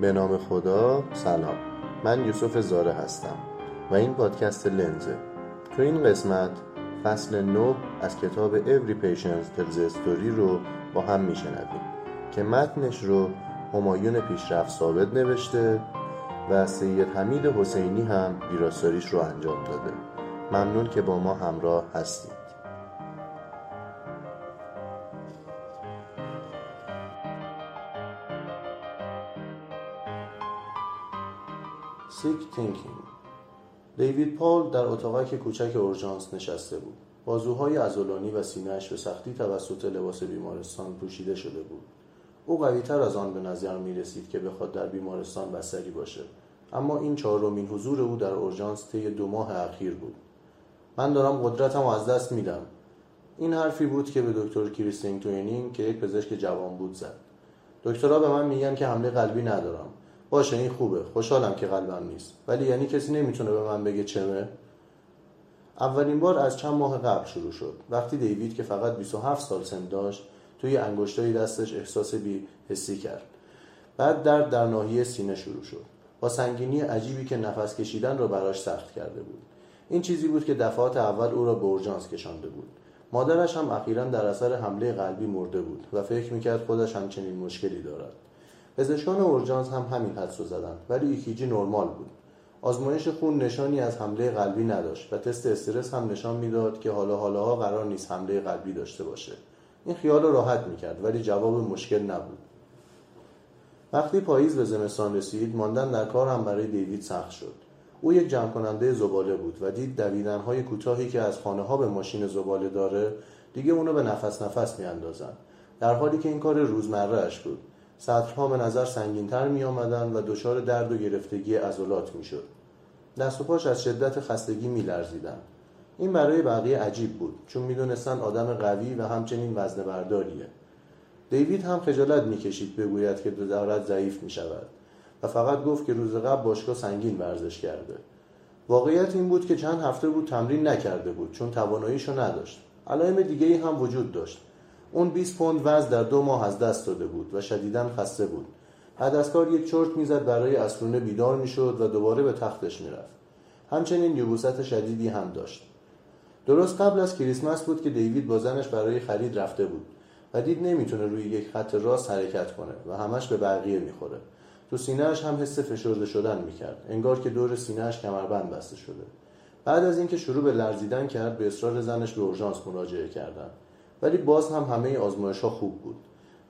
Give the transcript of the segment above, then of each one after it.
به نام خدا سلام. من یوسف زاره هستم و این پادکست لنزه. تو این قسمت فصل نو از کتاب Every Patient Tells Story رو با هم میشنویم که متنش رو همایون پیشرفت ثابت نوشته و سید حمید حسینی هم ویراستاریش رو انجام داده. ممنون که با ما همراه هستید. sick thinking. دیوید پاول در اتاقک کوچک اورژانس نشسته بود. بازوهای عضلانی و سینهاش به سختی توسط لباس بیمارستان پوشیده شده بود. او قویتر از آن به نظر می رسید که بخواد در بیمارستان بستری باشه. اما این چهارمین حضور او در اورژانس طی دو ماه اخیر بود. من دارم قدرتم از دست میدم. این حرفی بود که به دکتر کریستین توینینگ که یک پزشک جوان بود زد. دکترها به من میگن که حمله قلبی ندارم. باشه این خوبه. خوشحالم که قلبم نیست. ولی یعنی کسی نمی‌تونه به من بگه چمه؟ اولین بار از چند ماه قبل شروع شد. وقتی دیوید که فقط 27 سال سن داشت توی انگشتای دستش احساس بی حسی کرد. بعد درد در ناحیه سینه شروع شد. با سنگینی عجیبی که نفس کشیدن را براش سخت کرده بود. این چیزی بود که دفعات اول او را به اورژانس کشانده بود. مادرش هم اخیرا در اثر حمله قلبی مرده بود و فکر می‌کرد خودش همچنین مشکلی دارد. پزشکان اورژانس هم همین حدس رو زدند ولی EKG نرمال بود. آزمایش خون نشانی از حمله قلبی نداشت و تست استرس هم نشان می‌داد که حالا حالاها قرار نیست حمله قلبی داشته باشه. این خیال راحت می‌کرد ولی جواب مشکل نبود. وقتی پاییز به زمستان رسید ماندن در کار هم برای دیوید سخت شد. او یک جمع کننده زباله بود و دید دویدن های کوتاهی که از خانه ها به ماشین زباله داره دیگه اونو به نفس نفس میاندازن. در حالی که این کار روزمره اش بود. سطرها به نظر سنگینتر می آمدن و دچار درد و گرفتگی عضلات می شد. دست و پاش از شدت خستگی می لرزیدن. این برای بقیه عجیب بود چون می دونستن آدم قوی و همچنین وزن برداریه. دیوید هم خجالت می کشید بگوید که دارد ضعیف می شود و فقط گفت که روز قبل باشگاه سنگین ورزش کرده. واقعیت این بود که چند هفته بود تمرین نکرده بود چون تواناییشو نداشت. علائم دیگه هم وجود داشت اون 20 پوند وزن در دو ماه از دست داده بود و شدیدا خسته بود. بعد از کار یک چرت می‌زد برای اسرونه بیدار می‌شد و دوباره به تختش می‌رفت. همچنین یبوست شدیدی هم داشت. درست قبل از کریسمس بود که دیوید با زنش برای خرید رفته بود و دید نمی‌تونه روی یک خط راست حرکت کنه و همش به بقیه می‌خوره. تو سینهش هم حس فشرده شدن می‌کرد. انگار که دور سینهش کمربند بسته شده. بعد از اینکه شروع به لرزیدن کرد به اصرار زنش به اورژانس مراجعه کردن. ولی باز هم همه آزمایش ها خوب بود.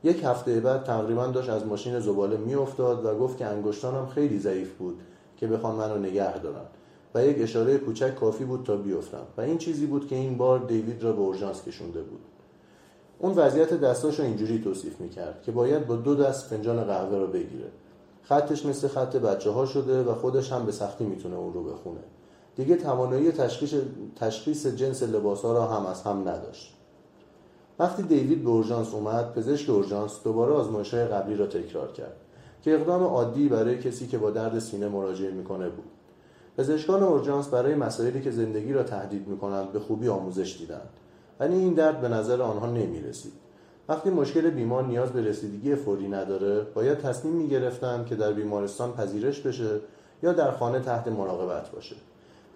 یک هفته بعد تقریبا داشت از ماشین زباله میافتاد و گفت که انگشتانم خیلی ضعیف بود که بخوان منو نگه دارن و یک اشاره کوچک کافی بود تا بیفتم و این چیزی بود که این بار دیوید را به اورژانس کشونده بود. اون وضعیت دستاش رو اینجوری توصیف می‌کرد که باید با دو دست فنجان قهوه رو بگیره. خطش مثل خط بچه ها شده و خودش هم به سختی می‌تونه اون رو بخونه. دیگه توانایی تشخیص, تشخیص جنس لباس ها را هم از هم نداشت. وقتی دیوید به اورژانس اومد پزشک اورژانس دوباره آزمایش های قبلی را تکرار کرد که اقدام عادی برای کسی که با درد سینه مراجعه می‌کنه بود. پزشکان اورژانس برای مسائلی که زندگی را تهدید می‌کنند به خوبی آموزش دیدند ولی این درد به نظر آنها نمی رسید. وقتی مشکل بیمار نیاز به رسیدگی فوری نداره باید تصمیم می گرفتن که در بیمارستان پذیرش بشه یا در خانه تحت مراقبت باشه.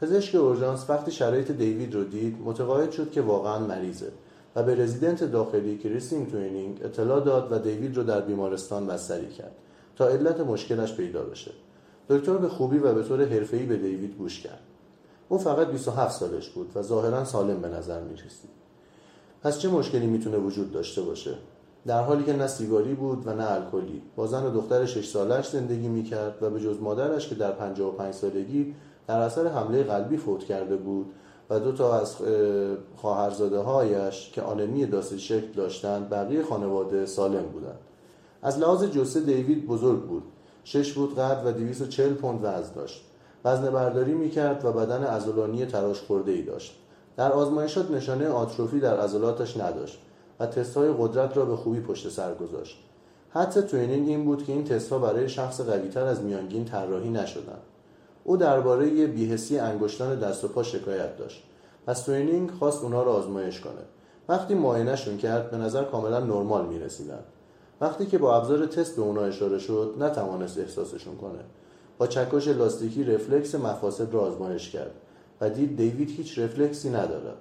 پزشک اورژانس وقتی شرایط دیوید رو دید متقاعد شد که واقعا مریضه. و به رزیدنت داخلی کریستین توینینگ اطلاع داد و دیوید رو در بیمارستان بستری کرد تا علت مشکلش پیدا بشه. دکتر به خوبی و به طور حرفه‌ای به دیوید گوش کرد. او فقط 27 سالش بود و ظاهرا سالم به نظر می‌رسید. پس چه مشکلی می‌تونه وجود داشته باشه؟ در حالی که نه سیگاری بود و نه الکلی. با زن و دختر 6 سالش زندگی می‌کرد و به جز مادرش که در 55 سالگی در اثر حمله قلبی فوت کرده بود و دو تا از خواهرزاده هایش که آنمی داست شکل داشتند بقیه خانواده سالم بودند. از لحاظ جسه دیوید بزرگ بود. شش بود قد و 240 پوند وزن داشت. وزن برداری می‌کرد و بدن ازولانی تراش خورده ای داشت. در آزمایشات نشانه آتروفی در عضلاتش نداشت و تستهای قدرت را به خوبی پشت سر گذاشت. حتی توینینگ این بود که این تستها برای شخص قویتر از میانگین طراحی نشدند. او درباره بیهسی انگشتان دست و پا شکایت داشت. پس توینینگ خواست اونها رو آزمایش کنه. وقتی معاینهشون کرد به نظر کاملا نرمال می‌رسیدن وقتی که با ابزار تست به اونا اشاره شد نتوانست احساسشون کنه. با چکش لاستیکی رفلکس مفاصل را آزمایش کرد و دید دیوید هیچ رفلکسی ندارد.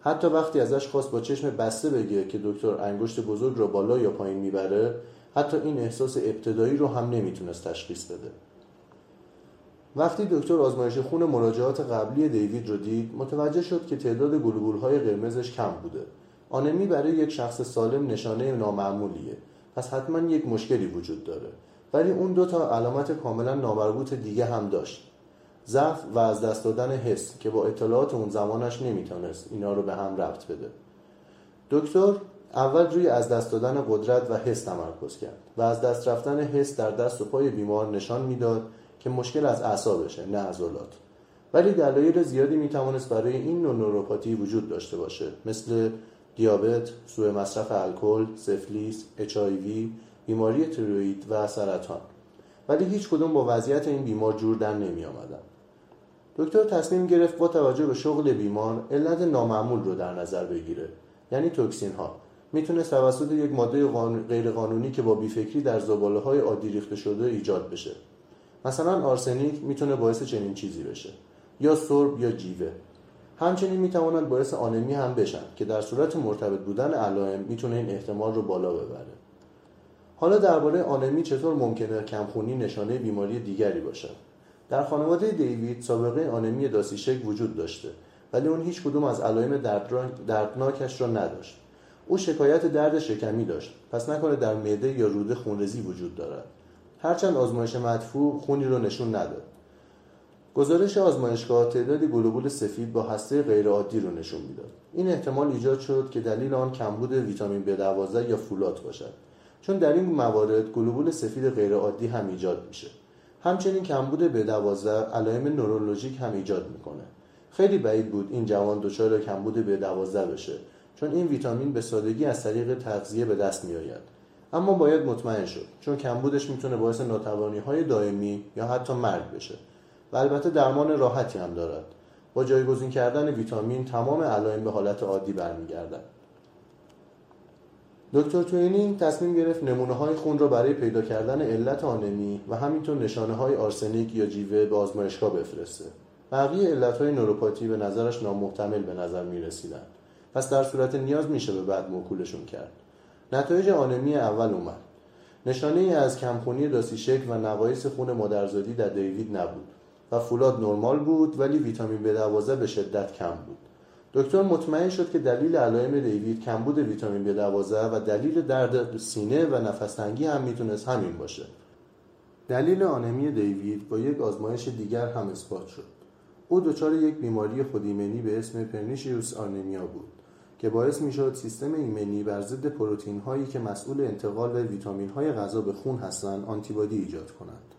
حتی وقتی ازش خواست با چشم بسته بگه که دکتر انگشت بزرگ را بالا یا پایین می‌بره حتی این احساس ابتدایی رو هم نمی‌تونست تشخیص بده. وقتی دکتر آزمایش خون مراجعات قبلی دیوید رو دید متوجه شد که تعداد گلوبول های قرمزش کم بوده. آنمی برای یک شخص سالم نشانه نامعمولیه. پس حتما یک مشکلی وجود داره. ولی اون دو تا علامت کاملا نامربوط دیگه هم داشت. ضعف و از دست دادن حس که با اطلاعات اون زمانش نمی‌تونست اینا رو به هم ربط بده. دکتر اول روی از دست دادن قدرت و حس تمرکز کرد و از دست رفتن حس در دست و پای بیمار نشان می‌داد که مشکل از اعصابشه نه عضلات ولی دلایل زیادی می‌توانست برای این نوع نوروپاتی وجود داشته باشه. مثل دیابت، سوء مصرف الکل، سفلیس، اچ بیماری تیروئید و سرطان. ولی هیچ کدوم با وضعیت این بیمار جور در نمی آمدن. دکتر تصمیم گرفت با توجه به شغل بیمار علت نامعمول رو در نظر بگیره. یعنی توکسین ها می‌تونه توسط یک ماده غیرقانونی که با بیفکری در زباله های عادی ریخته شده ایجاد بشه. مثلا آرسنیک می‌تونه باعث چنین چیزی بشه یا سرب یا جیوه. همچنین می‌توانند باعث آنمی هم بشن که در صورت مرتبط بودن علائم می‌تونه این احتمال رو بالا ببره. حالا درباره آنمی چطور ممکنه کمخونی نشانه بیماری دیگری باشد در خانواده دیوید سابقه آنمی داسیشک وجود داشته ولی اون هیچ کدوم از علائم دردناکش را نداشت. او شکایت درد شکمی داشت پس نکنه در معده یا روده خونریزی وجود دارد. هرچند آزمایش مدفوع خونی رو نشون نداد. گزارش آزمایشگاه تعدادی گلوبول سفید با هسته غیرعادی رو نشون می‌داد. این احتمال ایجاد شد که دلیل آن کمبود ویتامین B12 یا فولات باشد چون در این موارد گلوبول سفید غیرعادی هم ایجاد میشه. همچنین کمبود B12 علائم نورولوژیک هم ایجاد می‌کنه. خیلی بعید بود این جوان دچار کمبود B12 بشه چون این ویتامین به سادگی از طریق تغذیه به دست میآید. اما باید مطمئن شد چون کمبودش می‌تونه باعث ناتوانی های دائمی یا حتی مرگ بشه و البته درمان راحتی هم دارد. با جایگزین کردن ویتامین تمام علائم به حالت عادی برمیگردند دکتر توینینگ تصمیم گرفت نمونه های خون را برای پیدا کردن علت آنمی و همینطور نشانه های آرسنیک یا جیوه به آزمایشگاه بفرسته. بقیه علت های نوروپاتی به نظرش نامحتمل به نظر می رسیدن. پس در صورت نیاز میشه به بعد موکولشون کرد. نتایج آنمی اول اومد. نشانه ای از کمخونی داسیشک و نقایص خون مادرزادی در دیوید نبود و فولاد نرمال بود ولی ویتامین B12 به شدت کم بود. دکتر مطمئن شد که دلیل علائم دیوید کمبود ویتامین B12 و دلیل درد سینه و نفستنگی هم می‌تونست همین باشه. دلیل آنمی دیوید با یک آزمایش دیگر هم اثبات شد. او دچار یک بیماری خودایمنی به اسم پرنیشیوس آنمیا بود. که باعث می‌شد سیستم ایمنی بر ضد پروتئین هایی که مسئول انتقال ویتامین های غذا به خون هستند آنتیبادی ایجاد کنند.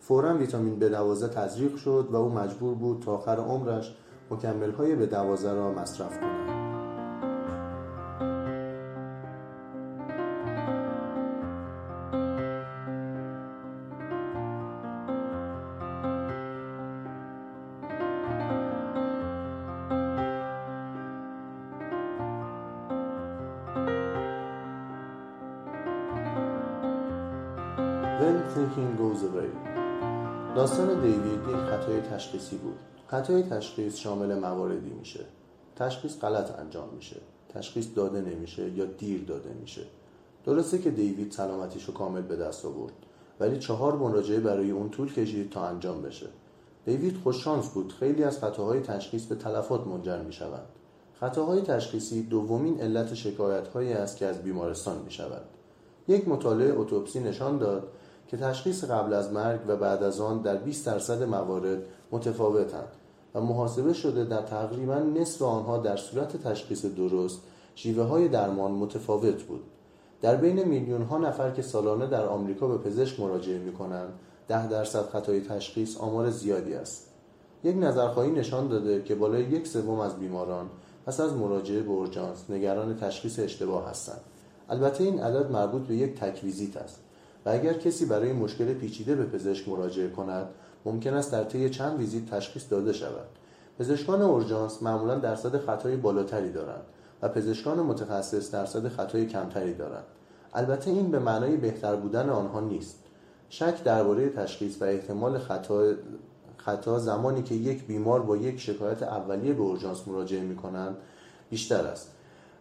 فورا ویتامین B12 تزریق شد و او مجبور بود تا آخر عمرش مکمل های B12 را مصرف کند. تشخیصی بود. خطای تشخیص شامل مواردی میشه. تشخیص غلط انجام میشه. تشخیص داده نمیشه یا دیر داده میشه. درسته که دیوید سلامتیش رو کامل به دست آورد ولی چهار مراجعه برای اون طول کشید تا انجام بشه. دیوید خوششانس بود خیلی از خطاهای تشخیص به تلفات منجر می‌شوند. خطاهای تشخیصی دومین علت شکایت هایی است که از بیمارستان می یک مطالعه اتوپسی نشان داد که تشخیص قبل از مرگ و بعد از آن در 20 درصد موارد متفاوتند و محاسبه شده در تقریبا نصف آنها در صورت تشخیص درست شیوه های درمان متفاوت بود. در بین میلیون ها نفر که سالانه در آمریکا به پزشک مراجعه می کنند ده درصد خطای تشخیص آمار زیادی است. یک نظرخواهی نشان داده که بالای یک سوم از بیماران پس از مراجعه به اورژانس نگران تشخیص اشتباه هستند. البته این عدد مربوط به یک تکویزیت است. و اگر کسی برای مشکل پیچیده به پزشک مراجعه کند ممکن است در طی چند ویزیت تشخیص داده شود. پزشکان اورژانس معمولا درصد خطای بالاتری دارند و پزشکان متخصص درصد خطای کمتری دارند. البته این به معنای بهتر بودن آنها نیست. شک درباره تشخیص و احتمال خطا خطا زمانی که یک بیمار با یک شکایت اولیه به اورژانس مراجعه می کنند بیشتر است.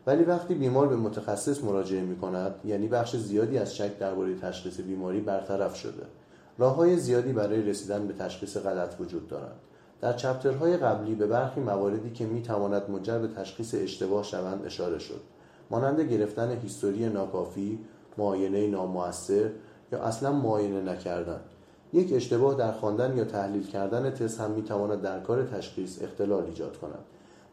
ولی وقتی بیمار به متخصص مراجعه می کند یعنی بخش زیادی از شک درباره تشخیص بیماری برطرف شده. راه های زیادی برای رسیدن به تشخیص غلط وجود دارند. در چپترهای قبلی به برخی مواردی که می تواند منجر به تشخیص اشتباه شوند اشاره شد. مانند گرفتن هیستوری ناکافی معاینه نامؤثر یا اصلا معاینه نکردن. یک اشتباه در خواندن یا تحلیل کردن تست هم می‌تواند در کار تشخیص اختلال ایجاد کند.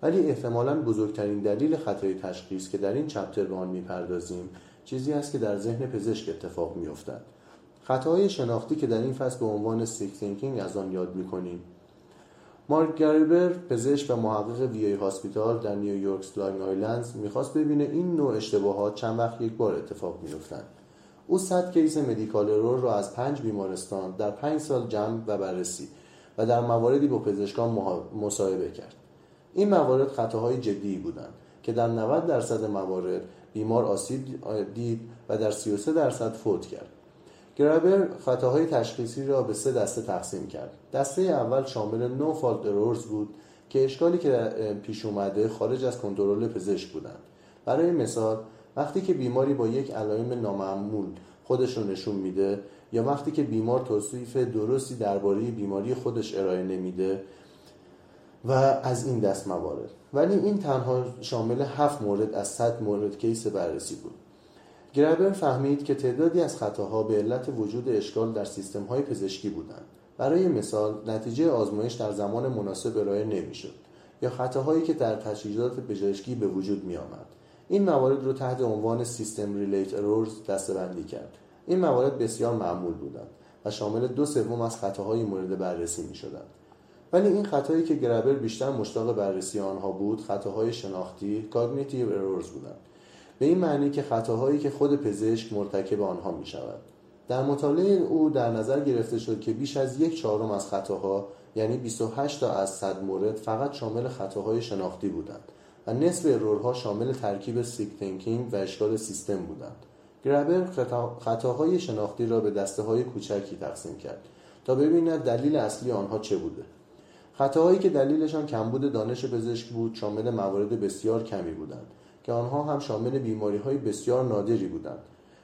ولی احتمالا بزرگترین دلیل خطای تشخیص که در این chapter به آن می‌پردازیم چیزی است که در ذهن پزشک اتفاق میافتد. خطاهای شناختی که در این فصل به عنوان sick thinking از آن یاد می‌کنیم. مارک گریبر پزشک و محقق VA hospital در نیویورک لانگ آیلندز می‌خواست ببینه این نوع اشتباهات چند وقت یک بار اتفاق میافتند. او صد case medical error را از پنج بیمارستان در پنج سال جمع و بررسی و در مواردی با پزشکان مصاحبه کرد. این موارد خطاهای جدی بودند که در 90 درصد موارد بیمار آسیب دید و در 33 درصد فوت کرد. گرابر خطاهای تشخیصی را به سه دسته تقسیم کرد. دسته اول شامل نو فالت ارورز بود که اشکالی که پیش اومده خارج از کنترل پزشک بودند. برای مثال وقتی که بیماری با یک علائم نامعمول خودش رو نشون میده یا وقتی که بیمار توصیف درستی درباره بیماری خودش ارائه نمیده و از این دست موارد. ولی این تنها شامل هفت مورد از صد مورد کیس بررسی بود. گرابر فهمید که تعدادی از خطاها به علت وجود اشکال در سیستم های پزشکی بودند. برای مثال نتیجه آزمایش در زمان مناسب ارائه نمی‌شد یا خطاهایی که در تجهیزات پزشکی به وجود می آمد. این موارد رو تحت عنوان system related errors دستبندی کرد. این موارد بسیار معمول بودند و شامل دو سوم از خطاهای مورد بررسی می شدند ولی این خطایی که گرابر بیشتر مشتاق بررسی آنها بود خطاهای شناختی cognitive errors بودند. به این معنی که خطاهایی که خود پزشک مرتکب آنها می شود در مطالعه او در نظر گرفته شد که بیش از یک چهارم از خطاها یعنی 28 تا از 100 مورد فقط شامل خطاهای شناختی بودند و نصف error ها شامل ترکیب sick thinking و اشکال سیستم بودند. گرابر خطاهای شناختی را به دسته های کوچکی تقسیم کرد تا ببیند دلیل اصلی آنها چه بوده. خطاهایی که دلیلشان کمبود دانش پزشک بود شامل موارد بسیار کمی بودند که آنها هم شامل بیماری های بسیار نادری بودند.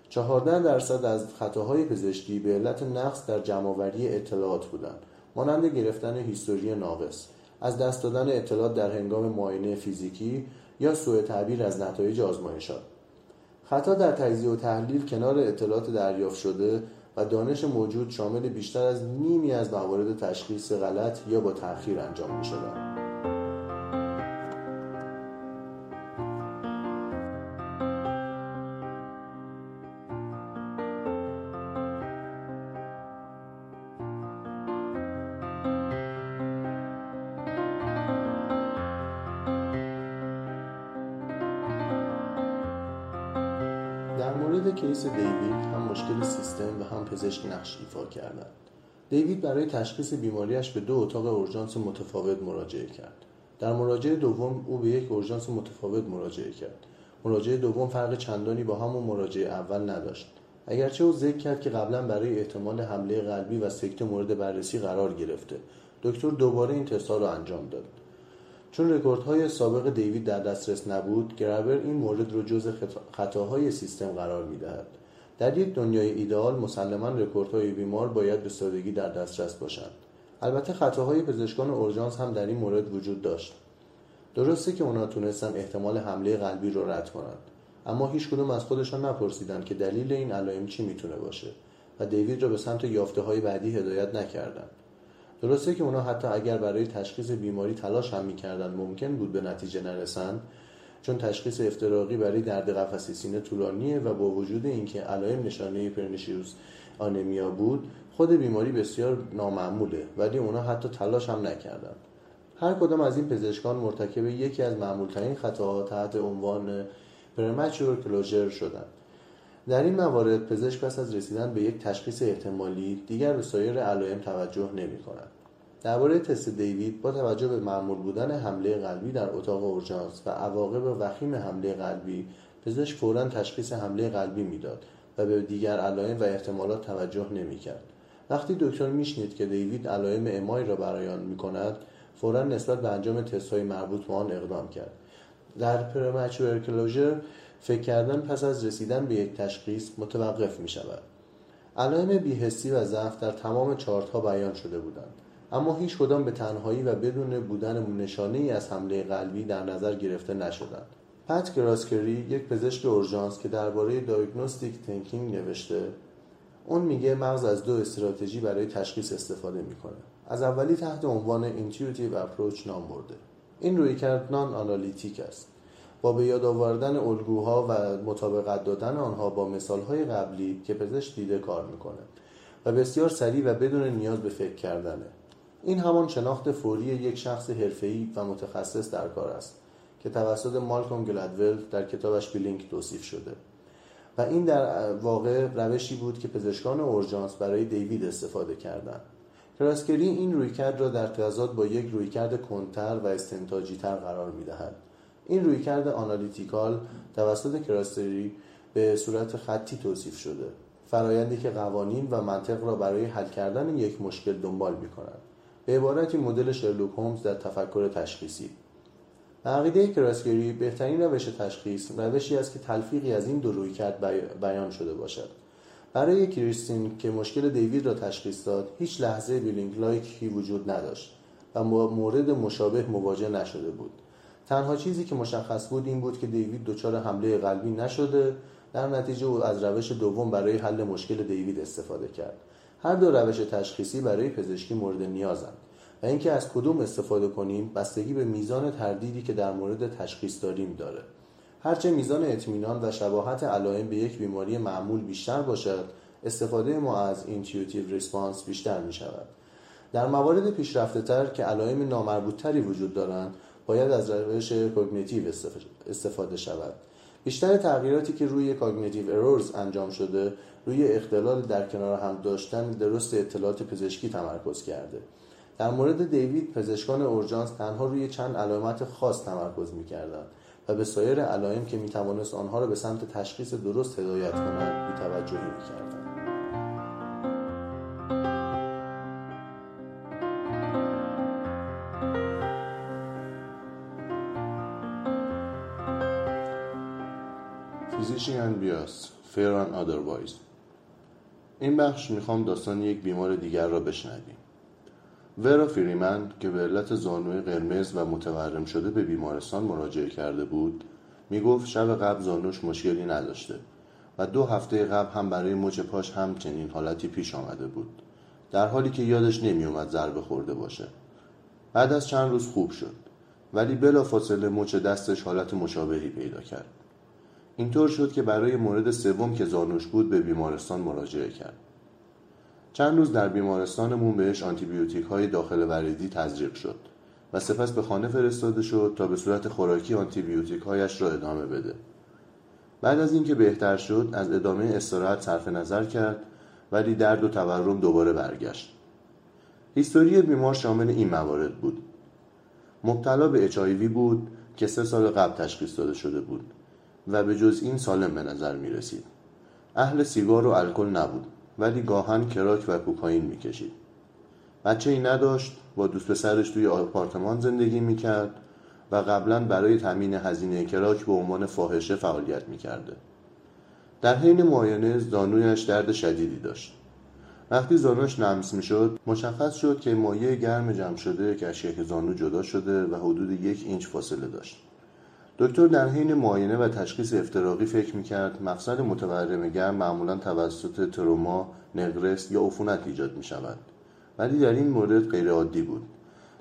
14 درصد از خطاهای پزشکی به علت نقص در جمعآوری اطلاعات بودند. مانند گرفتن history ناقص از دست دادن اطلاعات در هنگام معاینه فیزیکی یا سوء تعبیر از نتایج آزمایشات خطا در تجزیه و تحلیل کنار اطلاعات دریافت شده و دانش موجود شامل بیشتر از نیمی از موارد تشخیص غلط یا با تأخیر انجام می. پزشک نقش ایفا کردند. دیوید برای تشخیص بیماریش به دو اتاق اورژانس متفاوت مراجعه کرد. در مراجعه دوم او به یک اورژانس متفاوت مراجعه کرد. مراجعه دوم فرق چندانی با همون مراجعه اول نداشت. اگرچه او ذکر کرد که قبلا برای احتمال حمله قلبی و سکته مورد بررسی قرار گرفته دکتر دوباره این تست را انجام داد. چون رکوردهای سابق دیوید در دسترس نبود گرابر این مورد رو جز خطاهای سیستم قرار می‌دهد. در یک دنیای ایدئال مسلما رکوردهای بیمار باید به سادگی در دسترس باشند. البته خطاهای پزشکان اورژانس هم در این مورد وجود داشت. درسته که اونا تونستن احتمال حمله قلبی رو رد کنند اما هیچ کدوم از خودشان نپرسیدند که دلیل این علائم چی می‌تونه باشه و دیوید را به سمت یافته های بعدی هدایت نکردند. درسته که اونا حتی اگر برای تشخیص بیماری تلاش هم می‌کردن ممکن بود به نتیجه نرسند چون تشخیص افتراقی برای درد قفسه سینه طولانیه و با وجود اینکه علائم نشانه پرنیشیوس آنمیا بود خود بیماری بسیار نامعموله ولی اونا حتی تلاش هم نکردند هر کدام از این پزشکان مرتکب یکی از معمولترین خطاها تحت عنوان پرمچور کلوژر شدند در این موارد پزشک پس از رسیدن به یک تشخیص احتمالی دیگر به سایر علائم توجه نمی کند. درباره تست دیوید با توجه به معمول بودن حمله قلبی در اتاق اورژانس و عواقب وخیم حمله قلبی پزشک فورا تشخیص حمله قلبی می‌داد و به دیگر علائم و احتمالات توجه نمی‌کرد. وقتی دکتر میشنید که دیوید علائم امای را برایان می‌کند فورا نسبت به انجام تست های مربوط به آن اقدام کرد. در پرمچور کلوژر فکر کردن پس از رسیدن به یک تشخیص متوقف می شود علائم بیهستی و ضعف در تمام چارت ها بیان شده بودند. اما هیچ کدام به تنهایی و بدون بودن نشانه ای از حمله قلبی در نظر گرفته نشدند. پت کراسکری یک پزشک اورژانس که درباره diagnostic thinking نوشته اون میگه مغز از دو استراتژی برای تشخیص استفاده می‌کنه. از اولی تحت عنوان intuitive approach نام برده. این رویکرد non-analytic است. با به یاد آوردن الگوها و مطابقت دادن آنها با مثالهای قبلی که پزشک دیده کار می‌کنه و بسیار سریع و بدون نیاز به فکر کردنه. این همان شناخت فوری یک شخص حرفه‌ای و متخصص در کار است که توسط مالکوم گلدول در کتابش Blink توصیف شده. و این در واقع روشی بود که پزشکان اورژانس برای دیوید استفاده کردند. کراسکری این رویکرد را در تضاد با یک رویکرد کندتر و استنتاجیتر قرار می‌دهد. این رویکرد analytical توسط کراسکری به صورت خطی توصیف شده. فرایندی که قوانین و منطق را برای حل کردن یک مشکل دنبال می کند. به عبارتی مدل شرلوک هومز در تفکر تشخیصی. عقیده کراسکری بهترین روش تشخیص روشی است که تلفیقی از این دو رویکرد بیان شده باشد. برای کریستین که مشکل دیوید را تشخیص داد هیچ لحظه بیلینگ لایکی وجود نداشت و مورد مشابه مواجه نشده بود. تنها چیزی که مشخص بود این بود که دیوید دچار حمله قلبی نشده در نتیجه او از روش دوم برای حل مشکل دیوید استفاده کرد. هر دو روش تشخیصی برای پزشکی مورد نیازند و اینکه از کدوم استفاده کنیم بستگی به میزان تردیدی که در مورد تشخیص داریم داره. هرچه میزان اطمینان و شباهت علائم به یک بیماری معمول بیشتر باشد استفاده ما از intuitive response بیشتر می شود در موارد پیشرفته تر که علائم نامربوطتری وجود دارند باید از روش cognitive استفاده شود. بیشتر تحقیقاتی که روی cognitive errors انجام شده روی اختلال در کنار هم داشتن درست اطلاعات پزشکی تمرکز کرده. در مورد دیوید پزشکان اورژانس تنها روی چند علامت خاص تمرکز می‌کردند و به سایر علائم که می‌توانست آنها را به سمت تشخیص درست هدایت کند بیتوجهی می‌کردند. فیزیشین بیاس فیران otherwise این بخش می‌خوام داستان یک بیمار دیگر را بشنویم. ورا فریمن که به علت زانوی قرمز و متورم شده به بیمارستان مراجعه کرده بود می‌گفت شب قبل زانوش مشکلی نداشته و دو هفته قبل هم برای مچ پاش هم چنین حالتی پیش آمده بود. در حالی که یادش نمیومد ضربه خورده باشه. بعد از چند روز خوب شد ولی بلا فاصله مچ دستش حالت مشابهی پیدا کرد. اینطور شد که برای مورد سوم که زانوش بود به بیمارستان مراجعه کرد. چند روز در بیمارستانمون بهش آنتیبیوتیک های داخل وریدی تزریق شد و سپس به خانه فرستاده شد تا به صورت خوراکی آنتیبیوتیک هایش را ادامه بده. بعد از اینکه بهتر شد از ادامه استراحت صرف نظر کرد ولی درد و تورم دوباره برگشت. هیستوری بیمار شامل این موارد بود. مبتلا به اچ بود که سه سال قبل تشخیص داده شده بود. و به جز این سالم به نظر می رسید. اهل سیگار و الکل نبود ولی گاهن کراک و کوکائین می‌کشید بچه ای نداشت با دوست پسرش توی آپارتمان زندگی می‌کرد و قبلا برای تامین هزینه کراک به عنوان فاحشه فعالیت می‌کرده در حین معاینه زانویش درد شدیدی داشت. وقتی زانوش لمس می‌شد مشخص شد که مایع گرم جمع شده که از زانو جدا شده و حدود یک اینچ فاصله داشت. دکتر در حین معاینه و تشخیص افتراقی فکر می‌کرد مقصد متورم گرم معمولا توسط تروما، نقرس یا عفونت ایجاد می شود ولی در این مورد غیر عادی بود.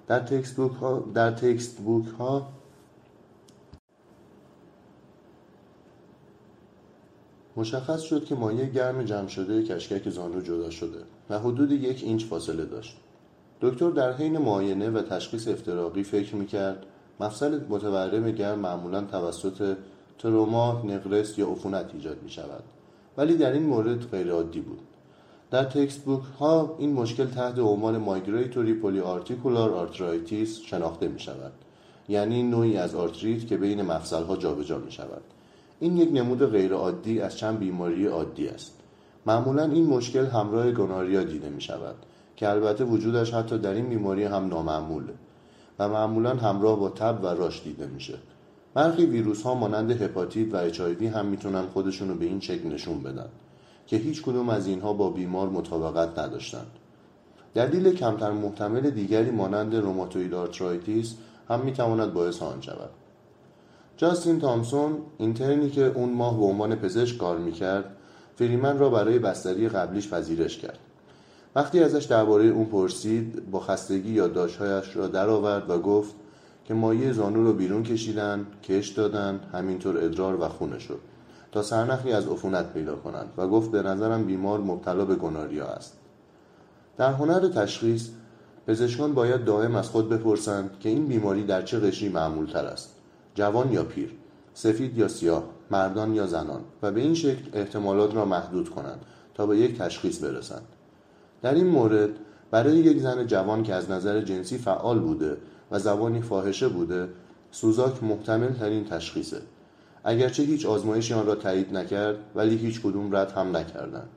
در تکست بوک ها, در تکست بوک ها مشخص شد که مایع گرم جمع شده کشکک زانو جدا شده و حدود یک اینچ فاصله داشت. دکتر در حین معاینه و تشخیص افتراقی فکر می‌کرد مفصل متورم گرم معمولا توسط تروما، نقرس یا عفونت ایجاد می شود ولی در این مورد غیر عادی بود. در textbook ها این مشکل تحت عنوان migratory polyarticular arthritis شناخته می شود یعنی نوعی از آرتریت که بین مفصل ها جابجا می شود این یک نمود غیرعادی از چند بیماری عادی است. معمولا این مشکل همراه gonorrhea دیده می شود که البته وجودش حتی در این بیماری هم نامعموله. و معمولا همراه با تب و rash دیده میشه. برخی ویروس ها مانند هپاتیت و HIV هم می‌تونن خودشون رو به این شکل نشون بدن که هیچ کدوم از اینها با بیمار مطابقت نداشتند دلیل کمتر محتمل دیگری مانند rheumatoid arthritis هم می‌تواند باعث آن شود. جاستین تامسون اینترنی که اون ماه به عنوان پزشک کار می‌کرد فریمن را برای بستری قبلیش پذیرش کرد. وقتی ازش درباره اون پرسید با خستگی یادداشتهایش را درآورد و گفت که مایه زانو رو بیرون کشیدن کش دادن همینطور ادرار و خونه شد تا سرنخی از عفونت پیدا کنند و گفت به نظرم بیمار مبتلا به گناریا است. در هنر تشخیص پزشکان باید دائم از خود بپرسند که این بیماری در چه قشری معمول تر است جوان یا پیر سفید یا سیاه مردان یا زنان و به این شکل احتمالات را محدود کنند تا به یک تشخیص برسند. در این مورد برای یک زن جوان که از نظر جنسی فعال بوده و زبانی فاحشه بوده سوزاک محتمل ترین تشخیصه. اگرچه هیچ آزمایشی آن را تایید نکرد ولی هیچ کدوم رد هم نکردند.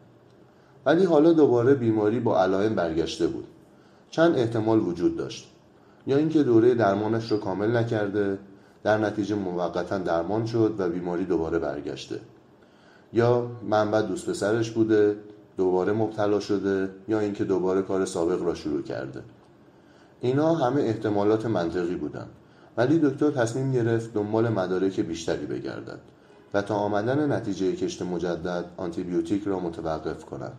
ولی حالا دوباره بیماری با علائم برگشته بود. چند احتمال وجود داشت. یا اینکه دوره درمانش رو کامل نکرده در نتیجه موقتا درمان شد و بیماری دوباره برگشته. یا منبع دوست پسرش بوده دوباره مبتلا شده یا اینکه دوباره کار سابق را شروع کرده اینا همه احتمالات منطقی بودند ولی دکتر تصمیم گرفت دنبال مدارک بیشتری بگردد و تا آمدن نتیجه کشت مجدد آنتیبیوتیک را متوقف کند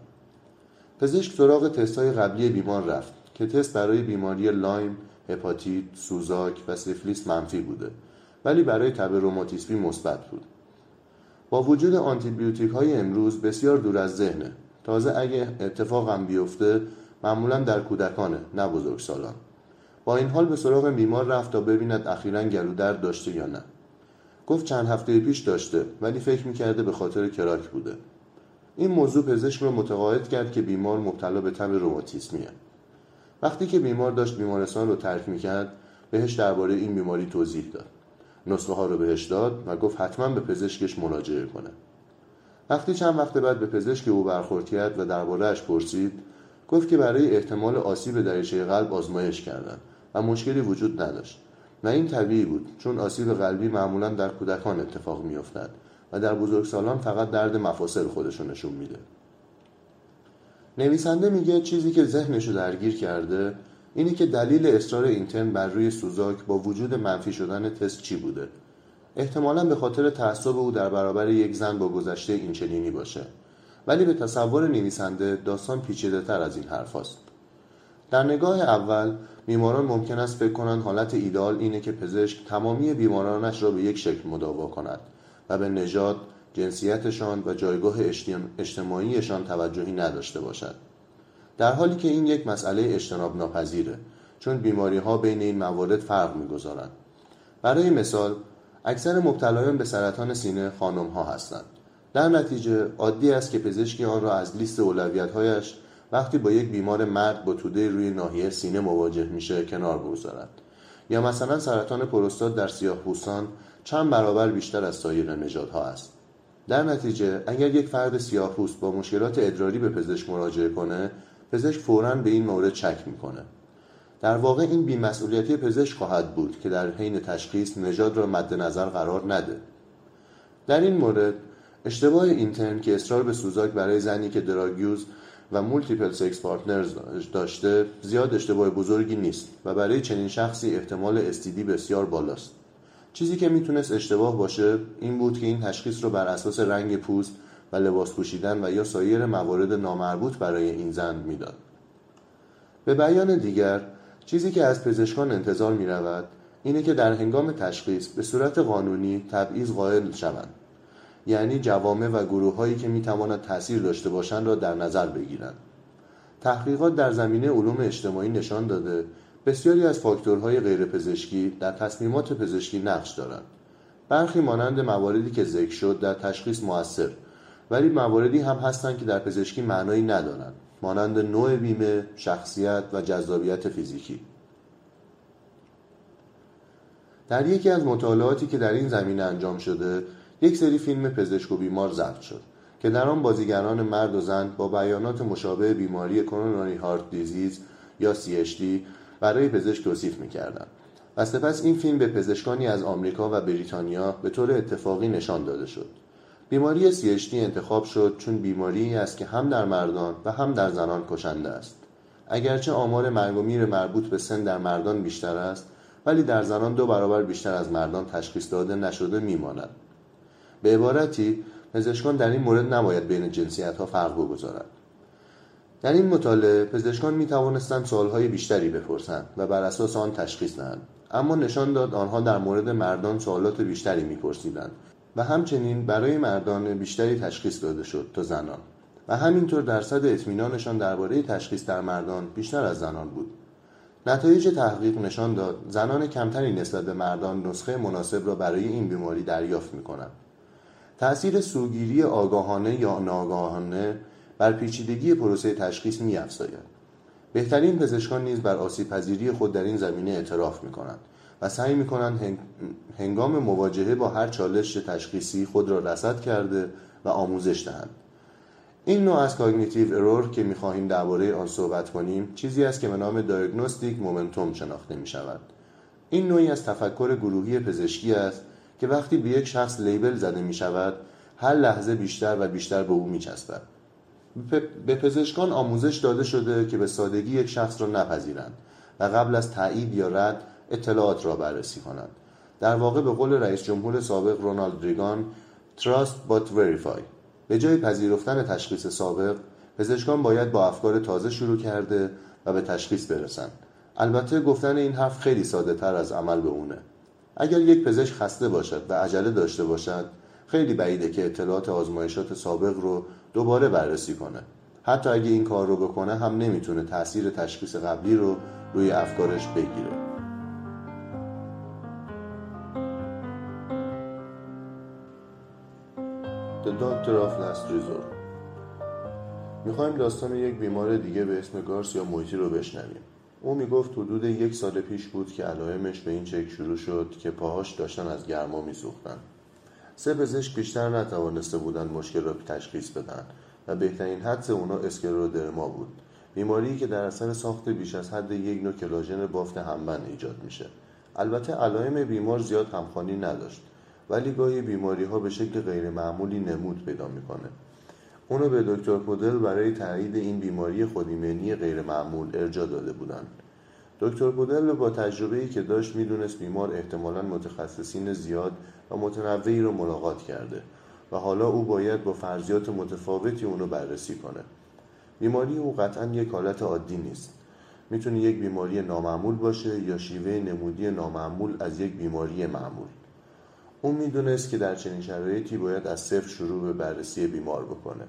پزشک سراغ تست های قبلی بیمار رفت که تست برای بیماری لایم، هپاتیت، سوزاک و سیفلیس منفی بوده ولی برای تب روماتیسمی مثبت بود. با وجود آنتیبیوتیک های امروز بسیار دور از ذهنه. تازه اگه اتفاقم بیفته معمولا در کودکانه نه بزرگسالان. با این حال به سراغ بیمار رفت تا ببیند اخیرا گلودرد داشته یا نه. گفت چند هفته پیش داشته ولی فکر می‌کرده به خاطر کراک بوده. این موضوع پزشک را متقاعد کرد که بیمار مبتلا به تب روماتیسمیه. وقتی که بیمار داشت بیمارستان رو ترک می‌کرد بهش درباره این بیماری توضیح داد. نسخه ها رو بهش داد و گفت حتما به پزشکش مراجعه کنه. وقتی چند وقت بعد به پزشک او برخورد کرد و دربارهش پرسید گفت که برای احتمال آسیب دریچه قلب آزمایش کردند و مشکلی وجود نداشت. و این طبیعی بود چون آسیب قلبی معمولا در کودکان اتفاق میافتد و در بزرگسالان فقط درد مفاصل خودشو نشون میده. نویسنده میگه چیزی که ذهنشو درگیر کرده اینه که دلیل اصرار اینترن بر روی سوزاک با وجود منفی شدن تست چی بوده. احتمالا به خاطر تعصب او در برابر یک زن با گذشته اینچنینی باشه. ولی به تصور نویسنده داستان پیچیده تر از این حرف هست. در نگاه اول بیماران ممکن است فکر کنند حالت ایدال اینه که پزشک تمامی بیمارانش را به یک شکل مداوا کند و به نژاد جنسیتشان و جایگاه اجتماعیشان توجهی نداشته باشد. در حالی که این یک مسئله اجتناب ناپذیره چون بیماری ها بین این موارد فرق می‌گذارند. برای مثال اکثر مبتلایان به سرطان سینه خانم ها هستند. در نتیجه عادی است که پزشکی آن را از لیست اولویت‌هایش وقتی با یک بیمار مرد با توده روی ناحیه سینه مواجه میشه کنار بگذارد. یا مثلا سرطان پروستات در سیاه پوستان چند برابر بیشتر از سایر نژادها است. در نتیجه اگر یک فرد سیاه پوست با مشکلات ادراری به پزشک مراجعه کنه پزشک فورا به این مورد چک می‌کنه. در واقع این بیمسئولیتی پزشک خواهد بود که در حین تشخیص نژاد را مد نظر قرار نده. در این مورد اشتباه اینترن که اصرار به سوزاک برای زنی که drug use و multiple sex partners داشته زیاد اشتباه بزرگی نیست و برای چنین شخصی احتمال STD بسیار بالاست. چیزی که می‌تونست اشتباه باشه این بود که این تشخیص رو بر اساس رنگ پوست و لباس پوشیدن و یا سایر موارد نامربوط برای این زن می‌داد. به بیان دیگر چیزی که از پزشکان انتظار می رود اینه که در هنگام تشخیص به صورت قانونی تبعیض قائل شوند. یعنی جوامع و گروه هایی که می تواند تاثیر داشته باشند را در نظر بگیرند. تحقیقات در زمینه علوم اجتماعی نشان داده بسیاری از فاکتورهای غیرپزشکی در تصمیمات پزشکی نقش دارند. برخی مانند مواردی که ذکر شد در تشخیص موثر ولی مواردی هم هستند که در پزشکی معنایی ندارند. مانند نوع بیمه، شخصیت و جذابیت فیزیکی. در یکی از مطالعاتی که در این زمینه انجام شده یک سری فیلم پزشک و بیمار ضبط شد که در آن بازیگران مرد و زن با بیانات مشابه بیماری کروناری هارت دیزیز یا CHD برای پزشک توصیف می‌کردند و سپس این فیلم به پزشکانی از آمریکا و بریتانیا به طور اتفاقی نشان داده شد. بیماری CHD انتخاب شد چون بیماری است که هم در مردان و هم در زنان کشنده است. اگرچه آمار مرگ و میر مربوط به سن در مردان بیشتر است ولی در زنان دو برابر بیشتر از مردان تشخیص داده نشده میماند. به عبارتی پزشکان در این مورد نباید بین جنسیت ها فرق بگذارند در این مطالعه پزشکان می توانستند بیشتری بپرسند و بر اساس آن تشخیص دهند. اما نشان داد آنها در مورد مردان سوالات بیشتری میپرسیدند. و همچنین برای مردان بیشتری تشخیص داده شد تا زنان و همینطور درصد اطمینانشان درباره تشخیص در مردان بیشتر از زنان بود نتایج تحقیق نشان داد زنان کمتری نسبت به مردان نسخه مناسب را برای این بیماری دریافت می کنند. تأثیر سوگیری آگاهانه یا ناگاهانه بر پیچیدگی پروسه تشخیص می افزاید. بهترین پزشکان نیز بر آسیب پذیری خود در این زمینه اعتراف می کنند و سعی می کنند هنگام مواجهه با هر چالش تشخیصی خود را رصد کرده و آموزش دهند. این نوع از cognitive error که می‌خواهیم درباره آن صحبت کنیم چیزی است که به نام diagnostic momentum شناخته می شود. این نوعی از تفکر گروهی پزشکی است که وقتی به یک شخص لیبل زده می شود هر لحظه بیشتر و بیشتر به او می چسبد. به پزشکان آموزش داده شده که به سادگی یک شخص را نپذیرند و قبل از تایید یا رد اطلاعات را بررسی کنند. در واقع به قول رئیس جمهور سابق رونالد ریگان Trust but verify. به جای پذیرفتن تشخیص سابق پزشکان باید با افکار تازه شروع کرده و به تشخیص برسند. البته گفتن این حرف خیلی ساده تر از عمل به اونه. اگر یک پزشک خسته باشد و عجله داشته باشد خیلی بعیده که اطلاعات آزمایشات سابق رو دوباره بررسی کنه. حتی اگه این کار رو بکنه هم نمی‌تونه تاثیر تشخیص قبلی رو روی افکارش بگیره. Doctor of Last Resort می‌خوایم داستان یک بیمار دیگه به اسم گارس یا مویتی رو بشنویم. او می‌گفت حدود یک سال پیش بود که علائمش به این چک شروع شد که پاهاش داشتن از گرما میسوختن. سه پزشک بیشتر نتوانسته بودند مشکل را تشخیص بدن و بهترین حدس اونا اسکلرودرما بود. بیماری که در اثر ساخت بیش از حد یک نوع کلاژن بافت همبند ایجاد میشه. البته علائم بیمار زیاد همخوانی نداشت. ولی گاهی بیماری ها به شکل غیر معمولی نمود پیدا می‌کنه. اونو به دکتر پودل برای تایید این بیماری خودیمنی غیر معمول ارجا داده بودند. دکتر پودل با تجربه ای که داشت می‌دونست بیمار احتمالا متخصصین زیاد و متنوعی رو ملاقات کرده و حالا او باید با فرضیات متفاوتی اونو بررسی کنه. بیماری او قطعا یک حالت عادی نیست. می‌تونه یک بیماری نامعمول باشه یا شیوه نمودی نامعمول از یک بیماری معمول. او می‌دونست که در چنین شرایطی باید از صفر شروع به بررسی بیمار بکنه.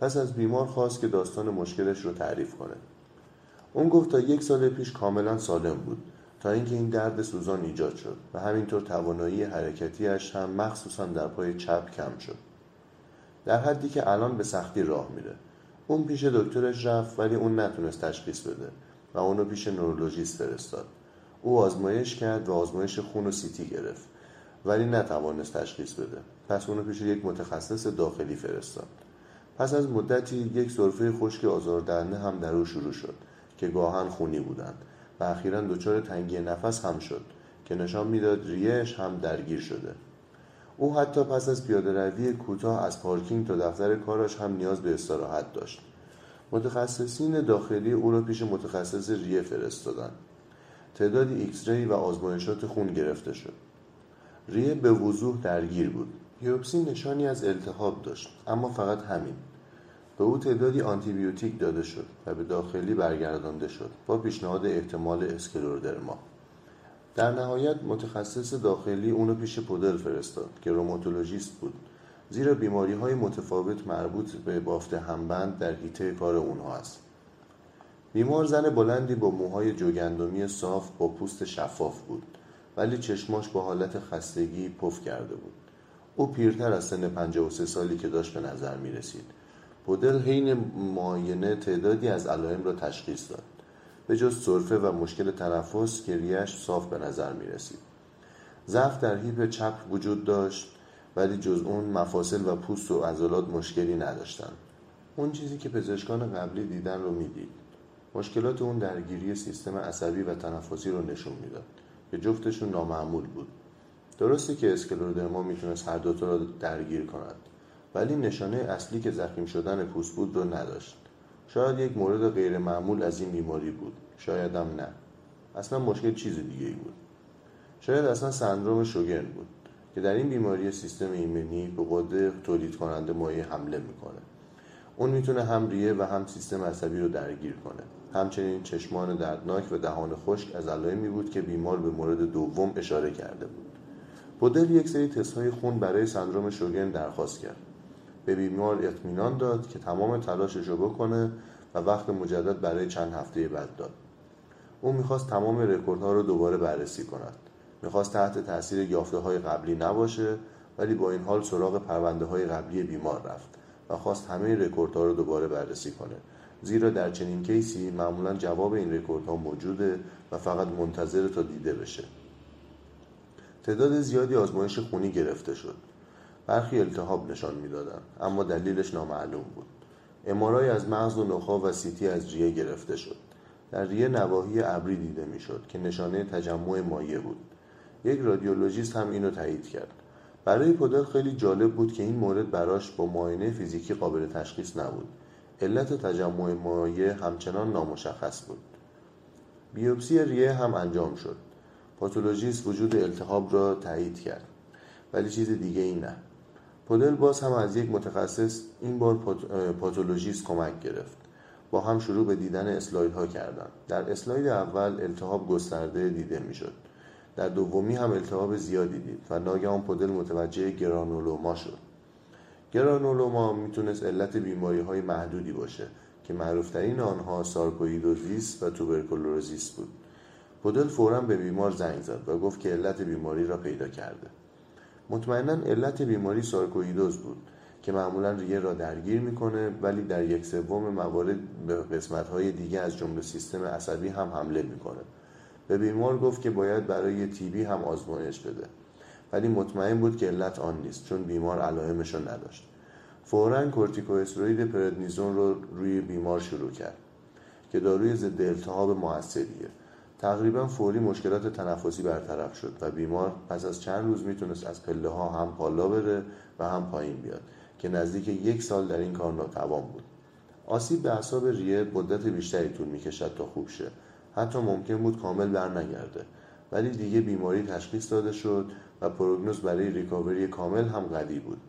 پس از بیمار خواست که داستان مشکلش رو تعریف کنه. اون گفت تا یک سال پیش کاملا سالم بود تا اینکه این درد سوزان ایجاد شد و همینطور توانایی حرکتیش هم مخصوصا در پای چپ کم شد. در حدی که الان به سختی راه میره. اون پیش دکترش رفت ولی اون نتونست تشخیص بده و اونو پیش نورولوژیست فرستاد. او آزمایش کرد و آزمایش خون و سیتی گرفت. ولی نتوانست تشخیص بده. پس اونو پیش یک متخصص داخلی فرستاد. پس از مدتی یک سرفه خشک آزاردهنده هم در او شروع شد که گاهن خونی بودند و اخیرا دچار تنگی نفس هم شد که نشان می‌داد ریش هم درگیر شده. او حتی پس از پیاده روی کوتاه از پارکینگ تا دفتر کارش هم نیاز به استراحت داشت. متخصصین داخلی او را پیش متخصص ریه فرستادند. تعدادی X-ray و آزمایشات خون گرفته شد. ریه به وضوح درگیر بود. بیوپسی نشانی از التهاب داشت اما فقط همین. به او تعدادی آنتیبیوتیک داده شد و به داخلی برگردانده شد با پیشنهاد احتمال scleroderma. در نهایت متخصص داخلی اونو پیش پودل فرستاد که روماتولوژیست بود. زیرا بیماری های متفاوت مربوط به بافت همبند در حیطه کار اونها است. بیمار زن بلندی با موهای جوگندمی صاف با پوست شفاف بود. ولی چشماش با حالت خستگی پف کرده بود. او پیرتر از سن 53 سالی که داشت به نظر می رسید. پودل حین معاینه تعدادی از علائم را تشخیص داد. به جز سرفه و مشکل تنفس که صاف به نظر می رسید. ضعف در هیپ چپ وجود داشت ولی جز اون مفاصل و پوست و عضلات مشکلی نداشتن اون چیزی که پزشکان قبلی دیدن رو می‌دید مشکلات اون درگیری سیستم عصبی و تنفسی رو نشون می‌داد که جفتشون نامعمول بود. درسته که اسکلرودرما می‌تونست هر دوتا رو درگیر کند ولی نشانه اصلی که زخیم شدن پوست بود رو نداشت. شاید یک مورد غیر معمول از این بیماری بود شاید هم نه. اصلا مشکل چیز دیگه ای بود. شاید اصلا سندروم شوگرن بود که در این بیماری سیستم ایمنی به قده تولید کننده مایع حمله می‌کنه. اون می‌تونه هم ریه و هم سیستم عصبی رو درگیر کنه. همچنین چشمان دردناک و دهان خشک از علائمی بود که بیمار به مورد دوم اشاره کرده بود. پودل یک سری تست خون برای سندروم شوگرن درخواست کرد. به بیمار اطمینان داد که تمام تلاشش رو بکنه و وقت مجدد برای چند هفته بعد داد. او می‌خواست تمام رکوردها رو دوباره بررسی کند. می‌خواست تحت تاثیر یافته های قبلی نباشه ولی با این حال سراغ پرونده های قبلی بیمار رفت و خواست همه رکوردها رو دوباره بررسی کنه. زیرا در چنین case ی معمولا جواب این رکوردها موجوده و فقط منتظر تا دیده بشه. تعداد زیادی آزمایش خونی گرفته شد. برخی التهاب نشان می‌دادند اما دلیلش نامعلوم بود. MRI ای از مغز و نخاع و سیتی از ریه گرفته شد. در ریه نواحی ابری دیده می‌شد که نشانه تجمع مایع بود. یک رادیولوژیست هم اینو تایید کرد. برای پودل خیلی جالب بود که این مورد براش با معاینه فیزیکی قابل تشخیص نبود. علت تجمع مایع همچنان نامشخص بود. بیوپسی ریه هم انجام شد. پاتولوژیست وجود التهاب را تایید کرد. ولی چیز دیگه ای نه. پودل باز هم از یک متخصص این بار پاتولوژیست کمک گرفت. با هم شروع به دیدن اسلاید ها کردند در اسلاید اول التهاب گسترده دیده می‌شد. در دومی هم التهاب زیادی دید و ناگهان پودل متوجه granuloma شد. granuloma می‌تونست علت بیماری های محدودی باشه که معروفترین آنها sarcoidosis و tuberculosis بود. پودل فورا به بیمار زنگ زد و گفت که علت بیماری را پیدا کرده. مطمئنا علت بیماری سارکویدوز بود که معمولا ریه را درگیر می‌کنه ولی در یک سوم موارد به قسمت های دیگه از جمله سیستم عصبی هم حمله می‌کنه. به بیمار گفت که باید برای تیبی هم آزمایش بده. ولی مطمئن بود که علت آن نیست چون بیمار علائمش را نداشت. فورا کورتیکوستروید پردنیزون رو روی بیمار شروع کرد که داروی ضد التهاب موثریه. تقریبا فوری مشکلات تنفسی برطرف شد و بیمار پس از چند روز می‌تونست از پله ها هم بالا بره و هم پایین بیاد که نزدیک یک سال در این کار ناتوان بود. آسیب به اعصاب ریه مدت بیشتری طول می‌کشد تا خوب شه. حتی ممکن بود کامل برنگرده ولی دیگه بیماری تشخیص داده شد و پروگنوز برای ریکاوری کامل هم قوی بود.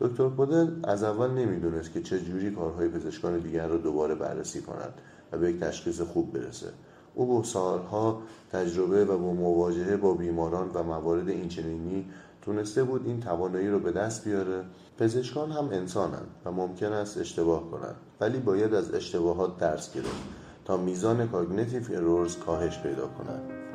دکتر پودل از اول نمی‌دونست که چه جوری کارهای پزشکان دیگر را دوباره بررسی کند و به یک تشخیص خوب برسه. او با سالها تجربه و با مواجهه با بیماران و موارد اینچنینی تونسته بود این توانایی رو به دست بیاره. پزشکان هم انسانند و ممکن است اشتباه کنند ولی باید از اشتباهات درس گرفت تا میزان cognitive errors کاهش پیدا کند.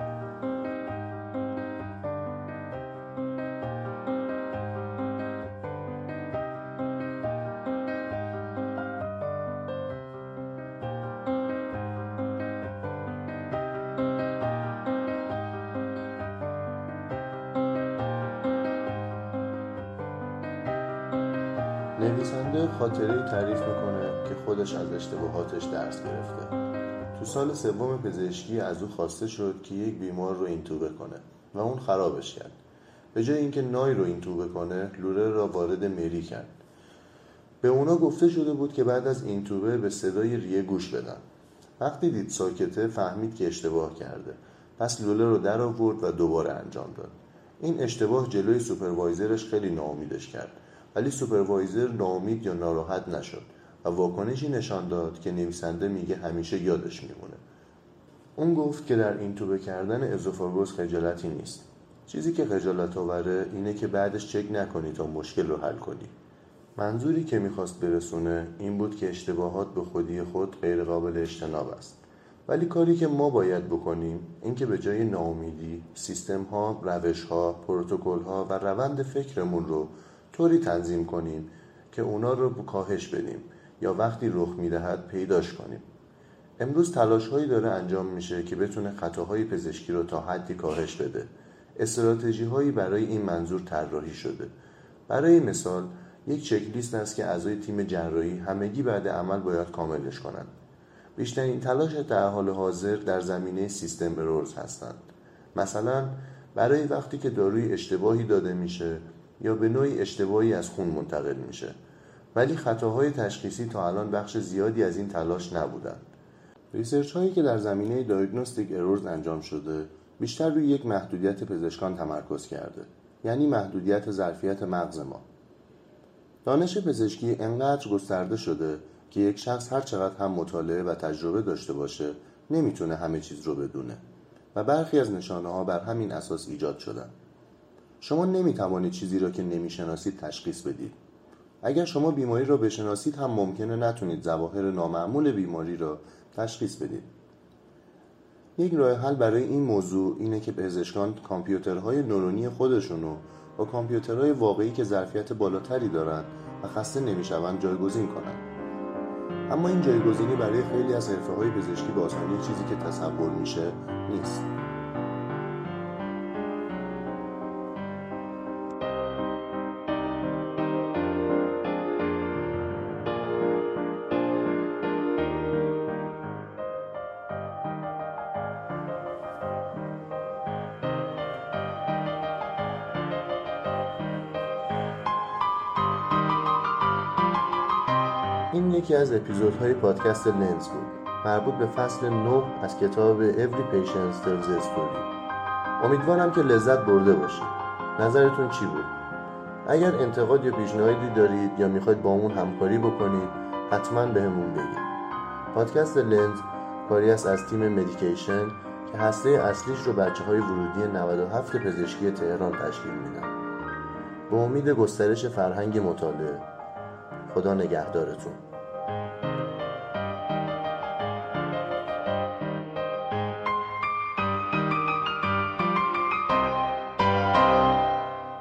نویسنده خاطره تعریف می‌کنه که خودش از اشتباهاتش درس گرفته. تو سال سوم پزشکی از او خواسته شد که یک بیمار رو اینتوبه کنه و اون خرابش کرد. به جای اینکه نای رو اینتوبه کنه لوره را وارد مری کرد. به اونا گفته شده بود که بعد از اینتوبه به صدای ریه گوش بدن. وقتی دید ساکته فهمید که اشتباه کرده. پس لوله رو در آورد و دوباره انجام داد. این اشتباه جلوی supervisor ش خیلی ناامیدش کرد. ولی supervisor ناامید یا ناراحت نشد و واکنشی نشان داد که نویسنده میگه همیشه یادش میمونه. اون گفت که در اینتوبه کردن esophagus خجالتی نیست. چیزی که خجالت آوره اینه که بعدش چک نکنی تا مشکل رو حل کنی. منظوری که می‌خواست برسونه این بود که اشتباهات به خودی خود غیر قابل اجتناب است. ولی کاری که ما باید بکنیم این که به جای ناامیدی سیستم ها، روش ها، پروتکل ها و روند فکرمون رو طوری تنظیم کنیم که اونا رو کاهش بدیم یا وقتی رخ می‌دهد پیداش کنیم. امروز تلاش هایی داره انجام میشه که بتونه خطاهای پزشکی رو تا حدی کاهش بده. استراتژی هایی برای این منظور طراحی شده. برای مثال یک چکلیست است که اعضای تیم جراحی همگی بعد عمل باید کاملش کنند. بیشترین تلاش در حال حاضر در زمینه سیستم رولز هستند. مثلا برای وقتی که داروی اشتباهی داده میشه یا به نوعی اشتباهی از خون منتقل میشه. ولی خطاهای تشخیصی تا الان بخش زیادی از این تلاش نبودند. research هایی که در زمینه diagnostic errors انجام شده بیشتر روی یک محدودیت پزشکان تمرکز کرده یعنی محدودیت ظرفیت مغز ما. دانش پزشکی انقدر گسترده شده که یک شخص هر چقدر هم مطالعه و تجربه داشته باشه نمی‌تونه همه چیز رو بدونه. و برخی از نشانه ها بر همین اساس ایجاد شدن. شما نمی‌توانید چیزی را که نمی‌شناسید تشخیص بدید. اگر شما بیماری را بشناسید هم ممکنه نتونید ظواهر نامعمول بیماری را تشخیص بدید. یک راه حل برای این موضوع اینه که پزشکان کامپیوترهای نورونی خودشونو با کامپیوترهای واقعی که ظرفیت بالاتری دارند و خسته نمی‌شوند جایگزین کنند. اما این جایگزینی برای خیلی از حرفه های پزشکی به آسانی چیزی که تصور میشه نیست. یکی از اپیزودهای پادکست لنز بود. مربوط به فصل 9 از کتاب Every Patient Tells a Story امیدوارم که لذت برده باشید. نظرتون چی بود؟ اگر انتقاد یا پیشنهادی دارید یا می‌خواید با اون همکاری بکنید حتما بهمون بگید. پادکست لنز کاری است از تیم مدیکیشن که هسته اصلیش رو بچه های ورودی 97 پزشکی تهران تشکیل میدن. به امید گسترش فرهنگ مطالعه خدا نگهدارتون.